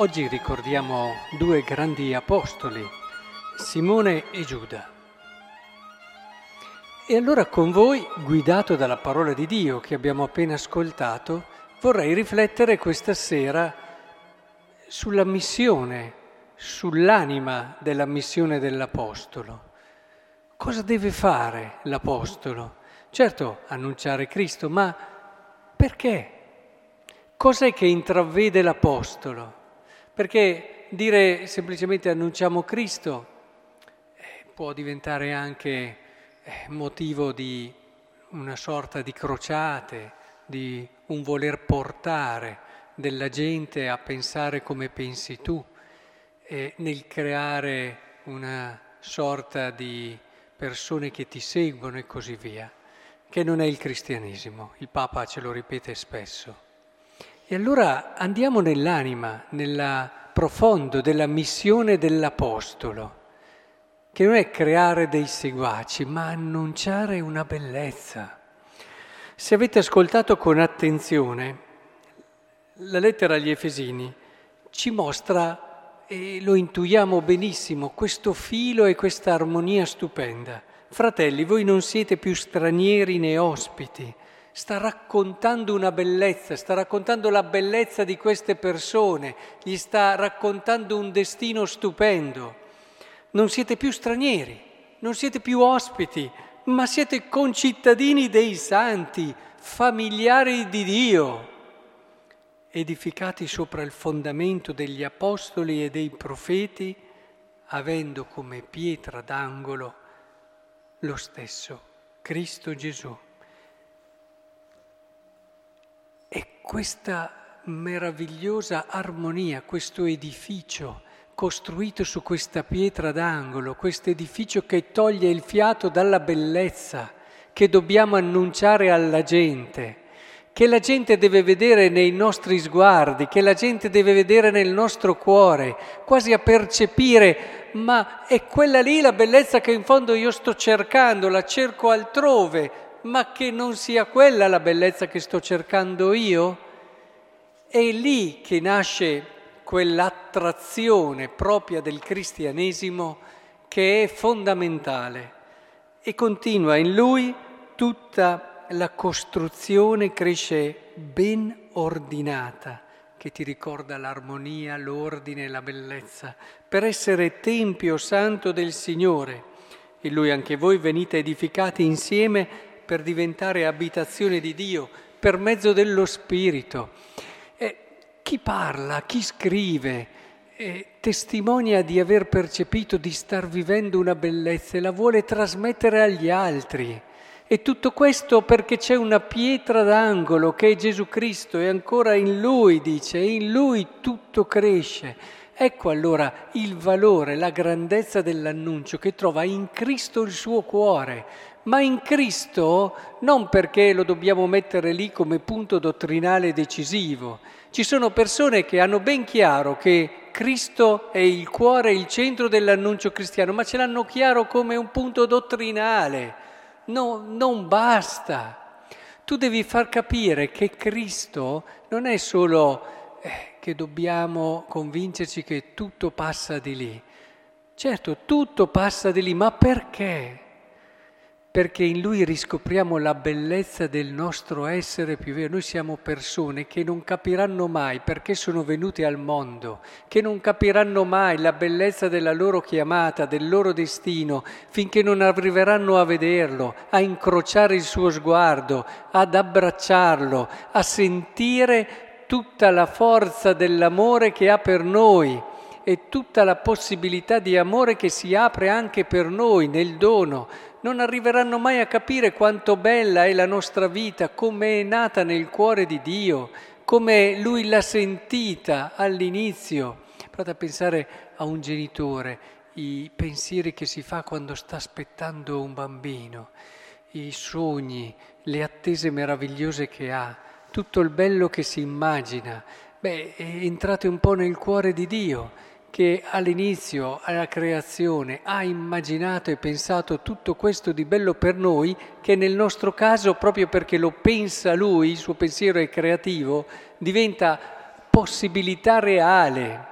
Oggi ricordiamo due grandi apostoli, Simone e Giuda. E allora con voi, guidato dalla parola di Dio che abbiamo appena ascoltato, vorrei riflettere questa sera sulla missione, sull'anima della missione dell'Apostolo. Cosa deve fare l'Apostolo? Certo, annunciare Cristo, ma perché? Cos'è che intravede l'Apostolo? Perché dire semplicemente annunciamo Cristo eh, può diventare anche eh, motivo di una sorta di crociate, di un voler portare della gente a pensare come pensi tu, nel creare una sorta di persone che ti seguono e così via, che non è il cristianesimo, il Papa ce lo ripete spesso. E allora andiamo nell'anima, nel profondo della missione dell'Apostolo, che non è creare dei seguaci, ma annunciare una bellezza. Se avete ascoltato con attenzione, la lettera agli Efesini ci mostra, e lo intuiamo benissimo, questo filo e questa armonia stupenda. Fratelli, voi non siete più stranieri né ospiti, sta raccontando una bellezza, sta raccontando la bellezza di queste persone, gli sta raccontando un destino stupendo. Non siete più stranieri, non siete più ospiti, ma siete concittadini dei santi, familiari di Dio, edificati sopra il fondamento degli apostoli e dei profeti, avendo come pietra d'angolo lo stesso Cristo Gesù. Questa meravigliosa armonia, questo edificio costruito su questa pietra d'angolo, questo edificio che toglie il fiato dalla bellezza che dobbiamo annunciare alla gente, che la gente deve vedere nei nostri sguardi, che la gente deve vedere nel nostro cuore, quasi a percepire, ma è quella lì la bellezza che in fondo io sto cercando, la cerco altrove, ma che non sia quella la bellezza che sto cercando io? È lì che nasce quell'attrazione propria del cristianesimo che è fondamentale e continua in lui tutta la costruzione cresce ben ordinata che ti ricorda l'armonia, l'ordine la bellezza, per essere tempio santo del Signore. E lui anche voi venite edificati insieme per diventare abitazione di Dio per mezzo dello Spirito. E chi parla, chi scrive, eh, testimonia di aver percepito di star vivendo una bellezza e la vuole trasmettere agli altri. E tutto questo perché c'è una pietra d'angolo che è Gesù Cristo e ancora in Lui, dice, in Lui tutto cresce. Ecco allora il valore, la grandezza dell'annuncio che trova in Cristo il suo cuore, ma in Cristo non perché lo dobbiamo mettere lì come punto dottrinale decisivo. Ci sono persone che hanno ben chiaro che Cristo è il cuore, il centro dell'annuncio cristiano, ma ce l'hanno chiaro come un punto dottrinale. No, non basta. Tu devi far capire che Cristo non è solo che dobbiamo convincerci che tutto passa di lì. Certo, tutto passa di lì, ma perché? perché in lui riscopriamo la bellezza del nostro essere più vero. Noi siamo persone che non capiranno mai perché sono venute al mondo, che non capiranno mai la bellezza della loro chiamata, del loro destino, finché non arriveranno a vederlo, a incrociare il suo sguardo, ad abbracciarlo, a sentire tutta la forza dell'amore che ha per noi e tutta la possibilità di amore che si apre anche per noi nel dono non arriveranno mai a capire quanto bella è la nostra vita, come è nata nel cuore di Dio, come Lui l'ha sentita all'inizio. Provate a pensare a un genitore, i pensieri che si fa quando sta aspettando un bambino, i sogni, le attese meravigliose che ha, tutto il bello che si immagina. Beh, entrate un po' nel cuore di Dio che all'inizio, alla creazione, ha immaginato e pensato tutto questo di bello per noi, che nel nostro caso, proprio perché lo pensa lui, il suo pensiero è creativo, diventa possibilità reale.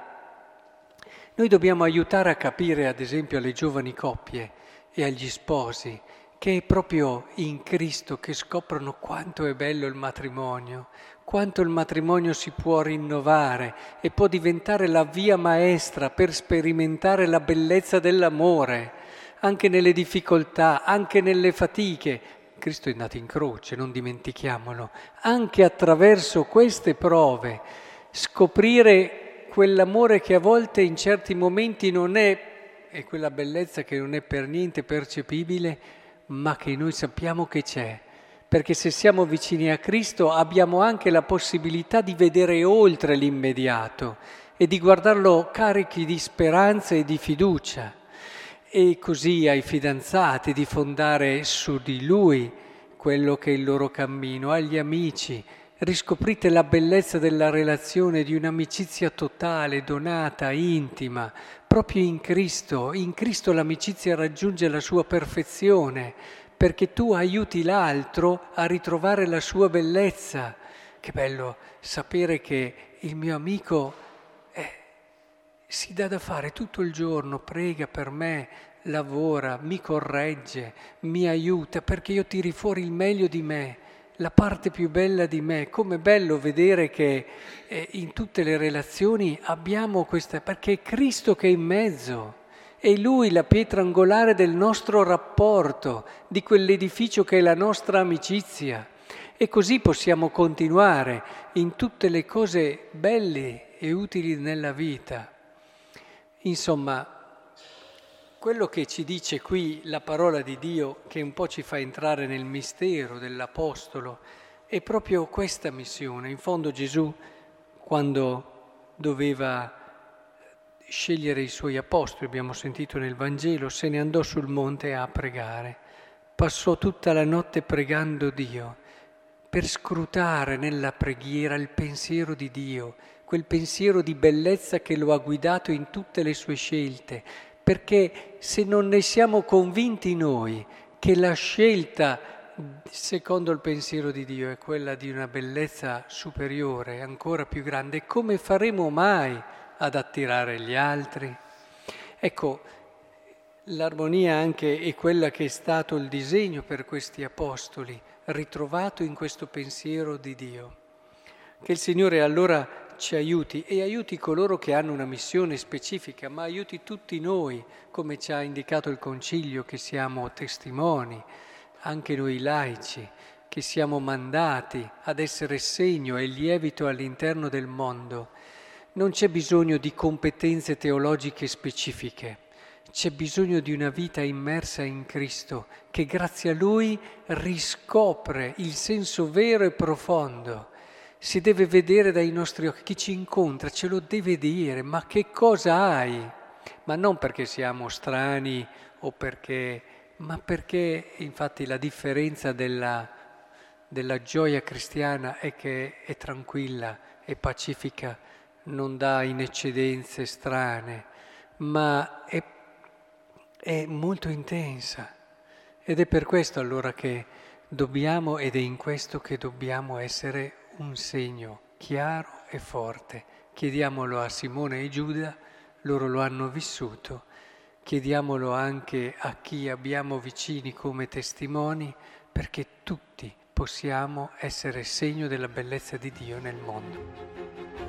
Noi dobbiamo aiutare a capire, ad esempio, alle giovani coppie e agli sposi che è proprio in Cristo che scoprono quanto è bello il matrimonio, quanto il matrimonio si può rinnovare e può diventare la via maestra per sperimentare la bellezza dell'amore, anche nelle difficoltà, anche nelle fatiche. Cristo è andato in croce, non dimentichiamolo. Anche attraverso queste prove scoprire quell'amore che a volte in certi momenti non è, e quella bellezza che non è per niente percepibile, ma che noi sappiamo che c'è, perché se siamo vicini a Cristo abbiamo anche la possibilità di vedere oltre l'immediato e di guardarlo carichi di speranza e di fiducia e così ai fidanzati di fondare su di lui quello che è il loro cammino, agli amici. Riscoprite la bellezza della relazione, di un'amicizia totale, donata, intima, proprio in Cristo. In Cristo l'amicizia raggiunge la sua perfezione, perché tu aiuti l'altro a ritrovare la sua bellezza. Che bello sapere che il mio amico eh, si dà da fare tutto il giorno, prega per me, lavora, mi corregge, mi aiuta perché io tiri fuori il meglio di me la parte più bella di me. Com'è bello vedere che eh, in tutte le relazioni abbiamo questa, perché è Cristo che è in mezzo. È Lui la pietra angolare del nostro rapporto, di quell'edificio che è la nostra amicizia. E così possiamo continuare in tutte le cose belle e utili nella vita. Insomma, quello che ci dice qui la parola di Dio, che un po' ci fa entrare nel mistero dell'Apostolo, è proprio questa missione. In fondo Gesù, quando doveva scegliere i suoi apostoli, abbiamo sentito nel Vangelo, se ne andò sul monte a pregare. Passò tutta la notte pregando Dio, per scrutare nella preghiera il pensiero di Dio, quel pensiero di bellezza che lo ha guidato in tutte le sue scelte, perché se non ne siamo convinti noi che la scelta secondo il pensiero di Dio è quella di una bellezza superiore, ancora più grande, come faremo mai ad attirare gli altri? Ecco, l'armonia anche è quella che è stato il disegno per questi apostoli, ritrovato in questo pensiero di Dio. Che il Signore allora ci aiuti e aiuti coloro che hanno una missione specifica, ma aiuti tutti noi, come ci ha indicato il Concilio, che siamo testimoni, anche noi laici, che siamo mandati ad essere segno e lievito all'interno del mondo. Non c'è bisogno di competenze teologiche specifiche, c'è bisogno di una vita immersa in Cristo che grazie a Lui riscopre il senso vero e profondo si deve vedere dai nostri occhi, chi ci incontra ce lo deve dire, ma che cosa hai? Ma non perché siamo strani o perché, ma perché infatti la differenza della, della gioia cristiana è che è tranquilla, è pacifica, non dà in eccedenze strane, ma è, è molto intensa. Ed è per questo allora che dobbiamo, ed è in questo che dobbiamo essere un segno chiaro e forte. Chiediamolo a Simone e Giuda, loro lo hanno vissuto, chiediamolo anche a chi abbiamo vicini come testimoni, perché tutti possiamo essere segno della bellezza di Dio nel mondo.